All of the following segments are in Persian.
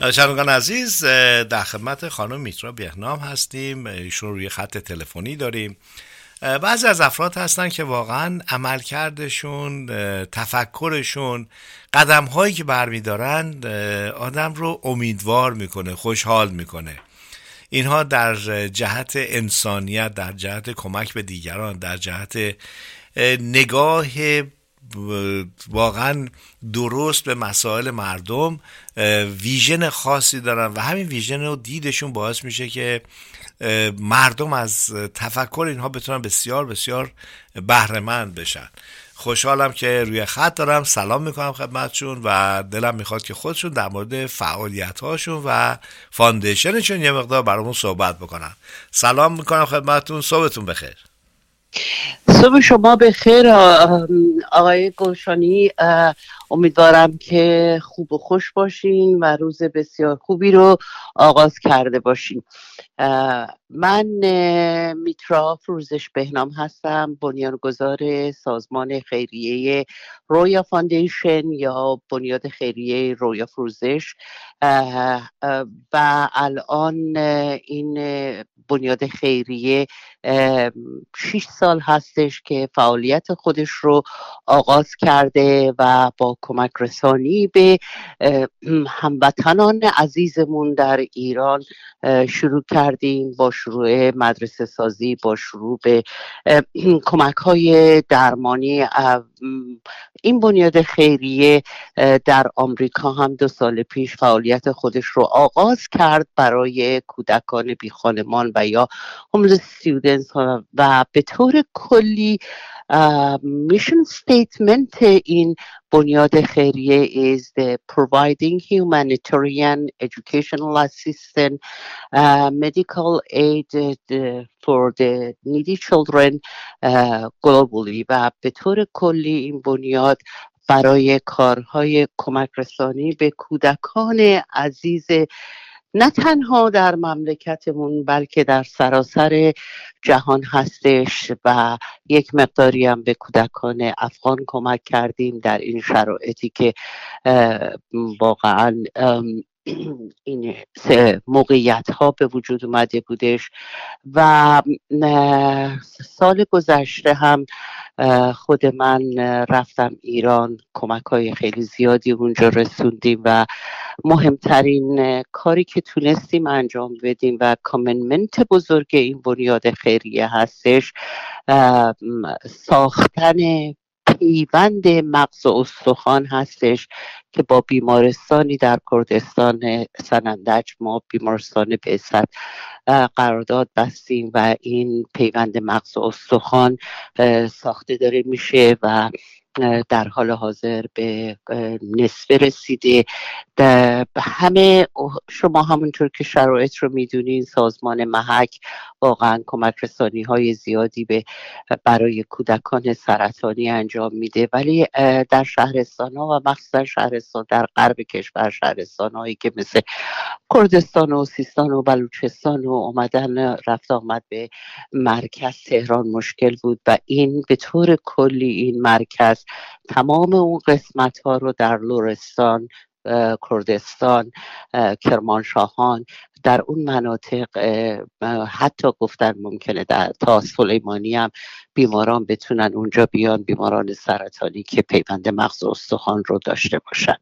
شنوندگان عزیز در خدمت خانم میترا بهنام هستیم. ایشون روی خط تلفنی داریم. بعضی از افراد هستن که واقعا عملکردشون تفکرشون قدم هایی که برمیدارن آدم رو امیدوار می‌کنه خوشحال می‌کنه. اینها در جهت انسانیت در جهت کمک به دیگران در جهت نگاه واقعا درست به مسائل مردم ویژن خاصی دارن و همین ویژن و دیدشون باعث میشه که مردم از تفکر اینها بتونن بسیار بسیار بهرهمند بشن. خوشحالم که روی خط دارم. سلام می‌کنم خدمتشون و دلم می‌خواد که خودشون در مورد فعالیت هاشون و فاندیشنشون یه مقدار برامون صحبت بکنن. سلام می‌کنم خدمتتون. صبحتون بخیر. صبح شما به خیر آقای گلشانی امیدوارم که خوب و خوش باشین و روز بسیار خوبی رو آغاز کرده باشین. من میترا فروزش بهنام هستم بنیانگذار سازمان خیریه رویا فاندیشن یا بنیاد خیریه رویا فروزش. و الان این بنیاد خیریه شیش سال هستش که فعالیت خودش رو آغاز کرده و با کمک رسانی به هموطنان عزیزمون در ایران شروع کردیم با شروع مدرسه سازی با شروع به کمک های درمانی این بنیاد خیریه در آمریکا هم دو سال پیش فعالیت خودش رو آغاز کرد برای کودکان بی خانمان و یا homeless students و به طور کلی میشن statement این بنیاد خیریه is the providing humanitarian educational assistance uh, medical aid uh, for the needy children uh, globally و به طور کلی این بنیاد برای کارهای کمک رسانی به کودکان عزیز نه تنها در مملکتمون بلکه در سراسر جهان هستش و یک مقداری هم به کودکان افغان کمک کردیم در این شرایطی که واقعا این موقعیت ها به وجود اومده بودش و سال گذشته هم خود من رفتم ایران. کمک های خیلی زیادی اونجا رسوندیم و مهمترین کاری که تونستیم انجام بدیم و کامنمنت بزرگ این بنیاد خیریه هستش ساختن پیوند مغز و استخوان هستش که با بیمارستانی در کردستان سنندج ما بیمارستان بعثت قرارداد بستیم و این پیوند مغز و استخوان ساخته داره میشه و در حال حاضر به نصفه رسیده. همه شما همونطور که شرایط رو می‌دونین سازمان محک واقعا کمک رسانی های زیادی به برای کودکان سرطانی انجام میده. ولی در شهرستان ها و مخصوصا شهرستان در غرب کشور شهرستان هایی که مثل کردستان و سیستان و بلوچستان و اومدن رفت آمد به مرکز تهران مشکل بود و این به طور کلی این مرکز تمام اون قسمت ها رو در لورستان کردستان کرمانشاهان در اون مناطق حتی گفتن ممکنه در تا سلیمانی هم بیماران بتونن اونجا بیان بیماران سرطانی که پیوند مغز استخوان رو داشته باشن.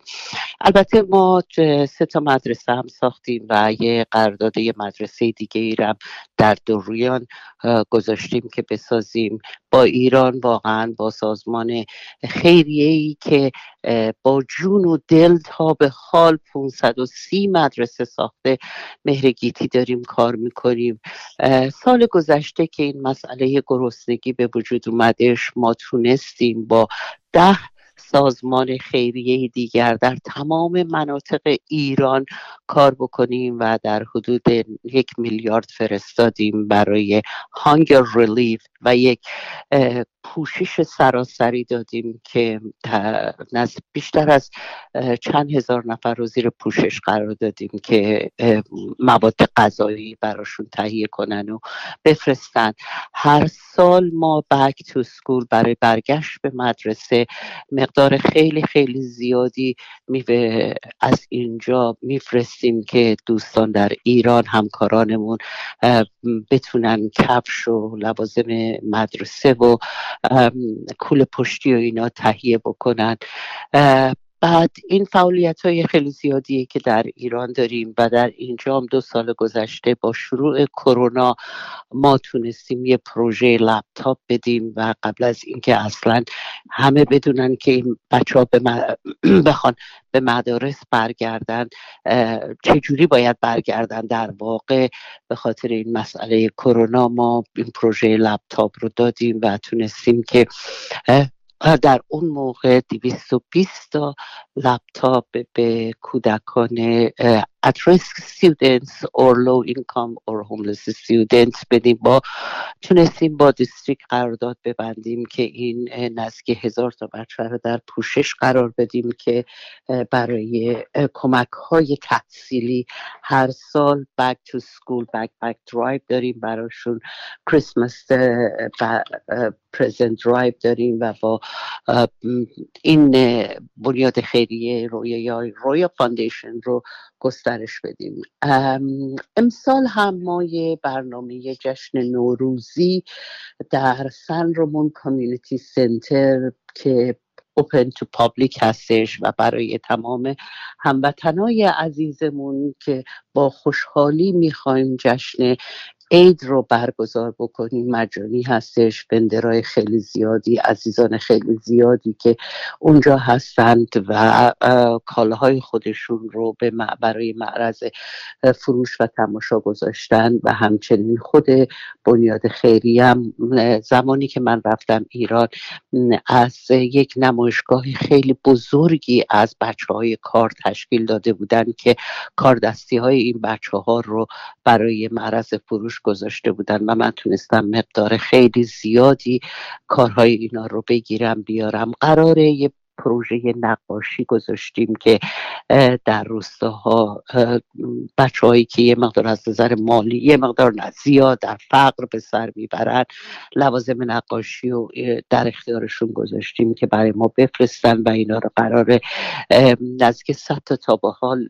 البته ما سه تا مدرسه هم ساختیم و یه قرارداد مدرسه دیگه ایرم در دوریان گذاشتیم که بسازیم. با ایران واقعا با سازمان خیریه ای که با جون و دل تا به حال 530 مدرسه ساخته. مهرگیتی داریم کار می‌کنیم. سال گذشته که این مسئله گرسنگی به وجود اومدش ما تونستیم با ده سازمان خیریه دیگر در تمام مناطق ایران کار بکنیم و در حدود یک میلیارد فرستادیم برای هانگر ریلیف و یک پوشش سراسری دادیم که بیشتر از چند هزار نفر رو زیر پوشش قرار دادیم که مواد غذایی براشون تهیه کنن و بفرستن. هر سال ما بک تو سکول برای برگشت به مدرسه مقدار خیلی خیلی زیادی از اینجا میفرستیم که دوستان در ایران همکارانمون بتونن کفش و لوازم مدرسه و کول پشتی و اینا تهیه بکنن. بعد این فعالیت های خیلی زیادیه که در ایران داریم و در اینجا هم دو سال گذشته با شروع کرونا ما تونستیم یه پروژه لپتاپ بدیم و قبل از اینکه اصلا همه بدونن که این بچه ها به بخوان به مدارس برگردن چجوری باید برگردن؟ در واقع به خاطر این مسئله کرونا ما این پروژه لپتاپ رو دادیم و تونستیم که در اون موقع 220 تا لپتاپ به کودکان at risk students or low income or homeless students بدیم. با تونستیم با district قرارداد ببندیم که این نزدیک هزار تا بچه رو در پوشش قرار بدیم که برای کمک های تحصیلی هر سال back to school backpack drive داریم براشون Christmas present drive داریم و با این بنیاد خیریه رویا Roya Foundation رو گسترش بدیم. امسال هم ما یه برنامه جشن نوروزی در سن رومون کامیونیتی سنتر که اوپن تو پابلیک هستش و برای تمام هموطنای عزیزمون که با خوشحالی می‌خوایم جشن عید رو برگزار بکنیم. مجانی هستش بندرای خیلی زیادی عزیزان خیلی زیادی که اونجا هستند و کالاهای خودشون رو به برای معرض فروش و تماشا گذاشتن و همچنین خود بنیاد خیری هم زمانی که من رفتم ایران از یک نمایشگاه خیلی بزرگی از بچه های کار تشکیل داده بودن که کاردستی های این بچه ها رو برای معرض فروش گذاشته بودن و من تونستم مقدار خیلی زیادی کارهای اینا رو بگیرم بیارم. قراره یه پروژه نقاشی گذاشتیم که در روستاها بچه هایی که یه مقدار از نظر مالی یه مقدار زیاد در فقر به سر می‌برن. لوازم نقاشی و در اختیارشون گذاشتیم که برای ما بفرستن و اینا رو قرار نزدیک صد تا تا به حال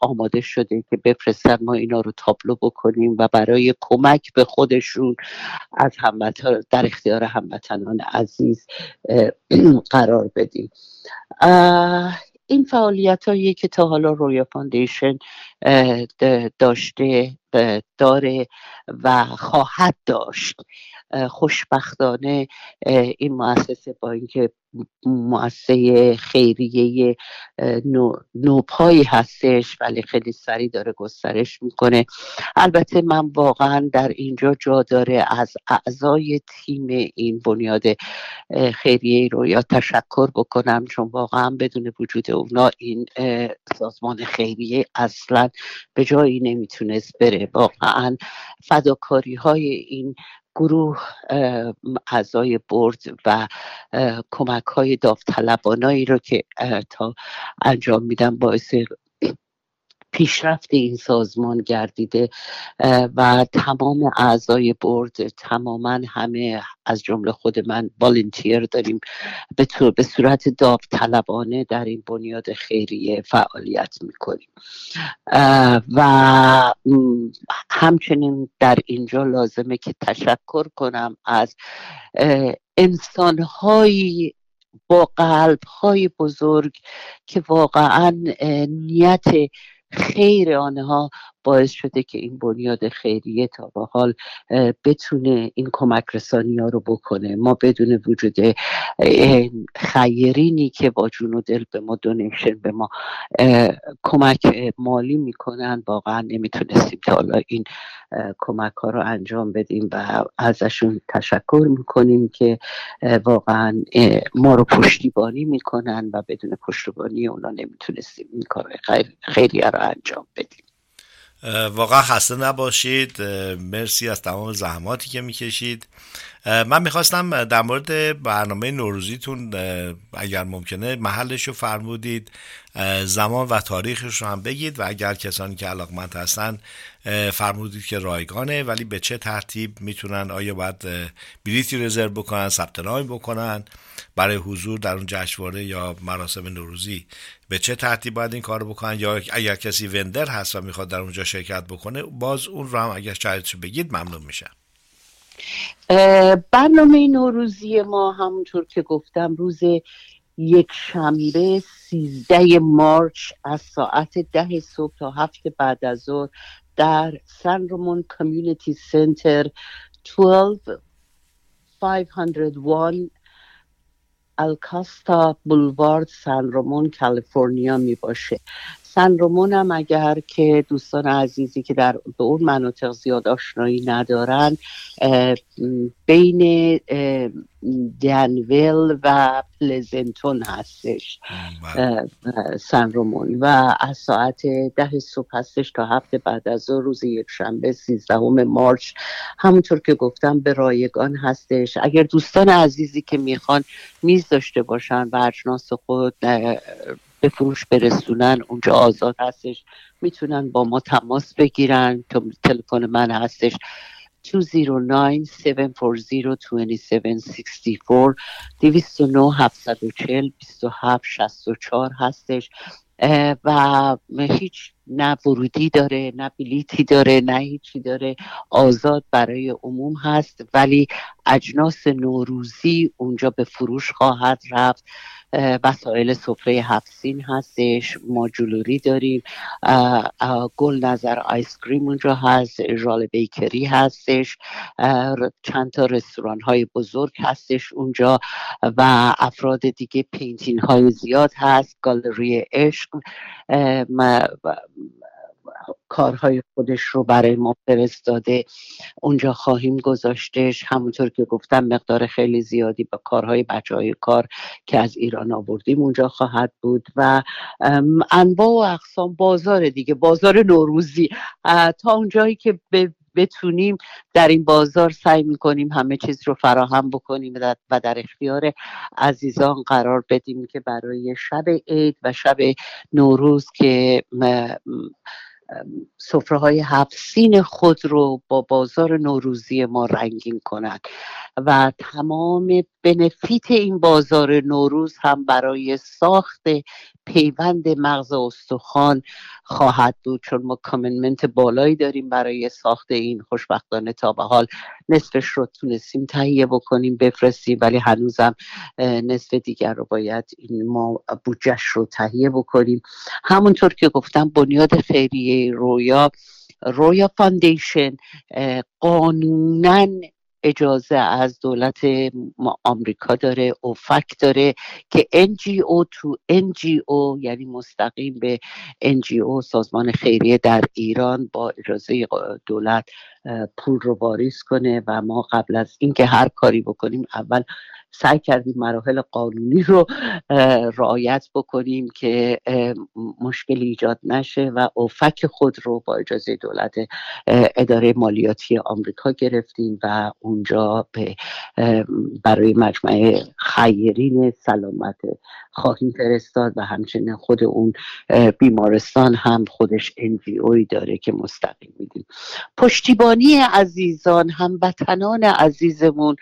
آماده شده که بفرستن. ما اینا رو تابلو بکنیم و برای کمک به خودشون از هموطن در اختیار هموطنان عزیز قرار بدیم. این فعالیت هایی که تا حالا رویا فاندیشن داشته داره و خواهد داشت. خوشبختانه این مؤسسه با اینکه مؤسسه خیریه نوپایی هستش ولی خیلی سریع داره گسترش می‌کنه. البته من واقعا در اینجا جا داره از اعضای تیم این بنیاد خیریه رو یا تشکر بکنم چون واقعا بدون وجود اونا این سازمان خیریه اصلا به جایی نمی‌تونست بره. واقعا فداکاری های این گروه اعضای برد و کمک های داوطلبانایی رو که تا انجام میدن باعث پیشرفت این سازمان گردیده و تمام اعضای برد تماما همه از جمله خود من والنتیر داریم. به, به صورت داوطلبانه در این بنیاد خیریه فعالیت می‌کنیم. و همچنین در اینجا لازمه که تشکر کنم از انسانهایی با قلب های بزرگ که واقعا نیت خیر آنها باعث شده که این بنیاد خیریه تا به حال بتونه این کمک رسانی ها رو بکنه. ما بدون وجود خیرینی که با جون و دل به ما دونیشن به ما کمک مالی می‌کنن واقعا نمی‌تونستیم تا حالا این کمک ها رو انجام بدیم و ازشون تشکر می‌کنیم که واقعا ما رو پشتیبانی می‌کنن و بدون پشتیبانی اونا نمی‌تونستیم این کار خیریه رو انجام بدیم. واقعا خسته نباشید. مرسی از تمام زحماتی که می‌کشید. من می‌خواستم در مورد برنامه نوروزیتون اگر ممکنه محلش رو فرمودید زمان و تاریخش رو هم بگید و اگر کسانی که علاقمند هستن فرمودید که رایگانه ولی به چه ترتیب می‌تونن آیا باید بلیتی رزرو بکنن ثبت نام بکنن برای حضور در اون جشنواره یا مراسم نوروزی؟ به چه ترتیب باید این کار بکنن؟ یا اگر کسی وندر هست و می‌خواد در اونجا شرکت بکنه باز اون رو هم اگر شاید بگید ممنون میشه برنامه نوروزی ما همونطور که گفتم روز یک شنبه سیزده مارچ از ساعت ده صبح تا هفت بعد از ظهر در سن رومون کمیونیتی سنتر 12501 الکاستا بولوارد سن رومون کالیفرنیا می باشه سن رومون هم اگر که دوستان عزیزی که در به اون مناطق زیاد آشنایی ندارن بین دنویل و پلزنتون هستش بله. سن رومون و از ساعت ده صبح هستش تا هفته بعد از روز یک شنبه سیزدهم مارچ همونطور که گفتم به رایگان هستش اگر دوستان عزیزی که می‌خوان میز داشته باشن و اجناس خود به فروش برسونن اونجا آزاد هستش. می‌تونن با ما تماس بگیرن. تلفن من هستش. 209 740 2764 209 740 2764 هستش. و هیچ نه ورودی داره نه بلیتی داره نه هیچی داره. آزاد برای عموم هست ولی اجناس نوروزی اونجا به فروش خواهد رفت. وسایل سفره هفسین هستش ما جلوری داریم. گل نظر آیس کریم اونجا هست ژال بیکری هستش. چند تا رستوران های بزرگ هستش اونجا و افراد دیگه پینتین های زیاد هست. گالری عشق کارهای خودش رو برای ما فرستاده. اونجا خواهیم گذاشتش. همونطور که گفتم مقدار خیلی زیادی با کارهای بچه های کار که از ایران آوردیم اونجا خواهد بود. و انواع و اقسام بازار دیگه بازار نوروزی. تا اونجایی که به بتونیم در این بازار سعی می‌کنیم همه چیز رو فراهم بکنیم و در اختیار عزیزان قرار بدیم که برای شب عید و شب نوروز که سفره های هفت سین خود رو با بازار نوروزی ما رنگین کنند و تمام بنفیت این بازار نوروز هم برای ساخت پیوند مغز استخوان خواهد بود چون ما کامنمنت بالایی داریم برای ساخت این خوشبختانه تا به حال. نصفش رو تونستیم تهیه بکنیم بفرستیم ولی هنوزم نصف دیگر رو باید این ما بودجهش رو تهیه بکنیم. همونطور که گفتم بنیاد خیریه رویا رویا فاندیشن قانونا اجازه از دولت آمریکا داره اوفک داره که NGO تو NGO یعنی مستقیم به NGO سازمان خیریه در ایران با اجازه دولت پول رو واریز کنه و ما قبل از اینکه هر کاری بکنیم اول سعی کردیم مراحل قانونی رو رعایت بکنیم که مشکلی ایجاد نشه و اوفک خود رو با اجازه دولت اداره مالیاتی آمریکا گرفتیم و اونجا به برای مجمع خیرین سلامت خواهیم فرستاد و همچنین خود اون بیمارستان هم خودش انجیوی داره که مستقیم میدیم. پشتیبانی عزیزان هموطنان عزیزمون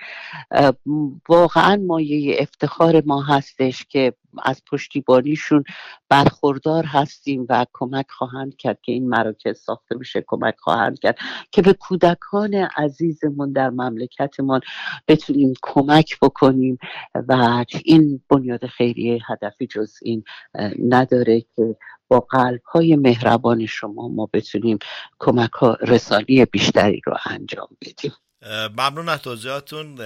واقعا مایه افتخار ما هستش که از پشتیبانیشون برخوردار هستیم و کمک خواهند کرد که این مراکز ساخته بشه کمک خواهند کرد که به کودکان عزیزمون در مملکتمان بتونیم کمک بکنیم و این بنیاد خیریه هدفی جز این نداره که با قلب های مهربان شما ما بتونیم کمک ها رسانی بیشتری رو انجام بدیم. ممنون از توضیحاتون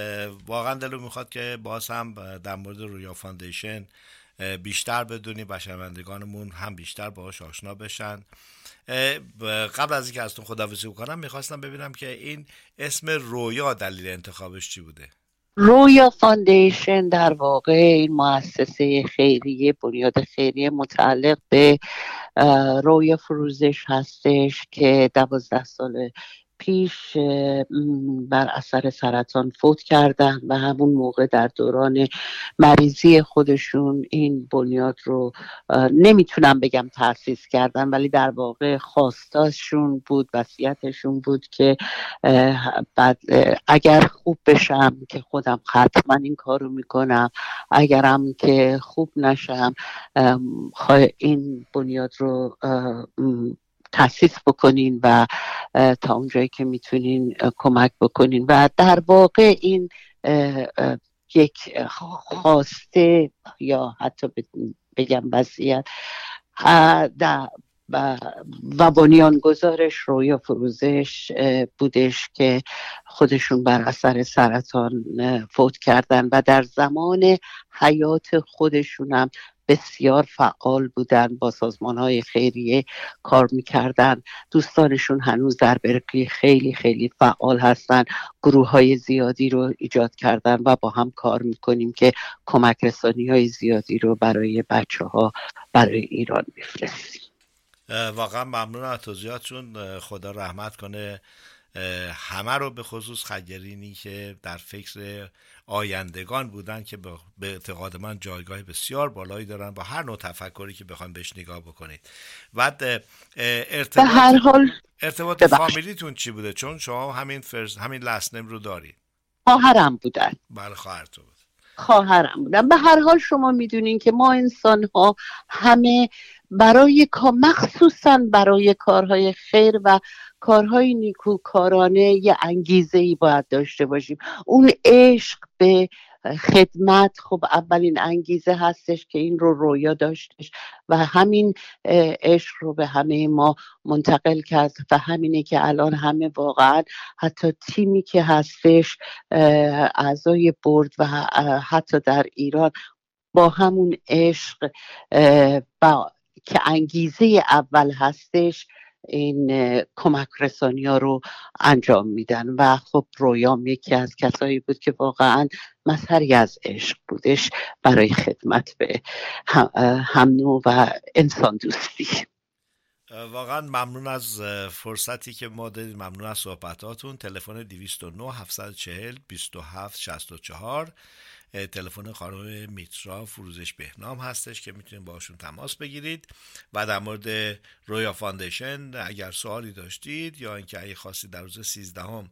واقعا دلمون می‌خواد که باز هم در مورد Roya Foundation بیشتر بدونیم و شنوندگانمون هم بیشتر باهاش آشنا بشن. قبل از اینکه ازتون خداحافظی بکنم می‌خواستم ببینم که این اسم رویا دلیل انتخابش چی بوده؟ Roya Foundation در واقع این مؤسسه خیریه بنیاد خیریه متعلق به رویا فروزش هستش که دوازده سال پیش بر اثر سرطان فوت کردن و همون موقع در دوران مریضی خودشون این بنیاد رو نمی‌تونم بگم تاسیس کردن ولی در واقع خواستاشون بود وصیتشون بود که بعد اگر خوب بشم که خودم حتما این کارو می‌کنم اگرم که خوب نشم این بنیاد رو تاسیس بکنین و تا اونجایی که می‌تونین کمک بکنین. و در واقع این یک خواسته یا حتی بگم وضعیت و بنیانگذارش رویا فروزش بودش که خودشون بر اثر سرطان فوت کردن. و در زمان حیات خودشونم بسیار فعال بودن با سازمان های خیریه کار می‌کردن. دوستانشون هنوز در برکلی خیلی خیلی فعال هستن. گروه های زیادی رو ایجاد کردن و با هم کار می‌کنیم که کمک رسانی های زیادی رو برای بچه ها برای ایران میفرستیم واقعا ممنون از توضیحاتشون خدا رحمت کنه. همه رو به خصوص خگرینی که در فکر آیندگان بودن که به اعتقاد من جایگاه بسیار بالایی دارن با هر نوع تفکری که بخوان بهش نگاه بکنید. بعد ارتباط, هر حال ارتباط فامیلیتون چی بوده؟ چون شما همین فرز همین لسنم رو دارید خواهرم بودن. بله خواهرتون بود. خواهرم بودن. به هر حال شما می‌دونین که ما انسان ها همه برای مخصوصا برای کارهای خیر و کارهای نیکوکارانه یه انگیزه ای باید داشته باشیم. اون عشق به خدمت خب اولین انگیزه هستش که این رو رویا داشتش و همین عشق رو به همه ما منتقل کرد و همینه که الان همه واقعا حتی تیمی که هستش اعضای برد و حتی در ایران با همون عشق با که انگیزه اول هستش این کمک رسانی ها رو انجام میدن. و خب رویام یکی از کسایی بود که واقعا مظهری از عشق بودش برای خدمت به هم و انسان دوستی. واقعا ممنون از فرصتی که ما دادید. ممنون از صحبتاتون. تلفن 209 740 27 64 تلفن خانم میترا فروزش بهنام هستش که می‌تونید باشون تماس بگیرید و در مورد Roya Foundation اگر سوالی داشتید یا اینکه اگه خواستید در روز 13 هم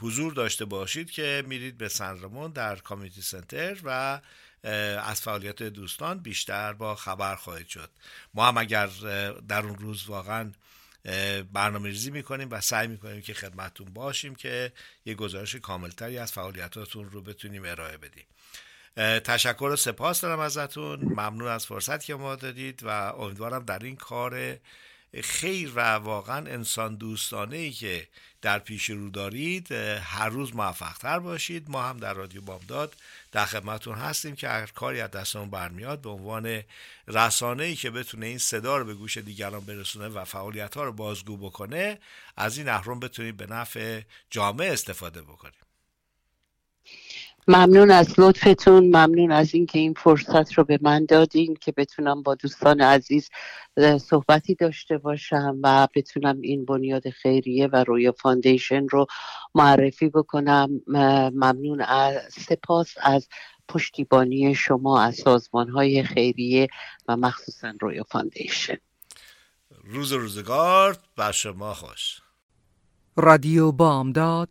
حضور داشته باشید که میرید به سنرمون در community center و از فعالیت دوستان بیشتر با خبر خواهید شد. ما هم اگر در اون روز واقعا برنامه ریزی می‌کنیم و سعی می‌کنیم که خدمتتون باشیم که یه گزارش کاملتری از فعالیتاتون رو بتونیم ارائه بدیم. تشکر و سپاس دارم ازتون. ممنون از فرصت که ما دادید و امیدوارم در این کار خیر و واقعا انسان دوستانه ای که در پیش رو دارید هر روز موفق تر باشید. ما هم در رادیو بامداد در خدمتون هستیم که هر کاری از دستمون برمیاد به عنوان رسانه ای که بتونه این صدا رو به گوش دیگران برسونه و فعالیت ها رو بازگو بکنه از این اهرم بتونید به نفع جامعه استفاده بکنیم ممنون از لطفتون ممنون از اینکه این فرصت رو به من دادین که بتونم با دوستان عزیز صحبتی داشته باشم و بتونم این بنیاد خیریه و Roya Foundation رو معرفی بکنم. ممنون از سپاس از پشتیبانی شما از سازمان های خیریه و مخصوصا Roya Foundation. روز روزگار بر شما خوش. رادیو بامداد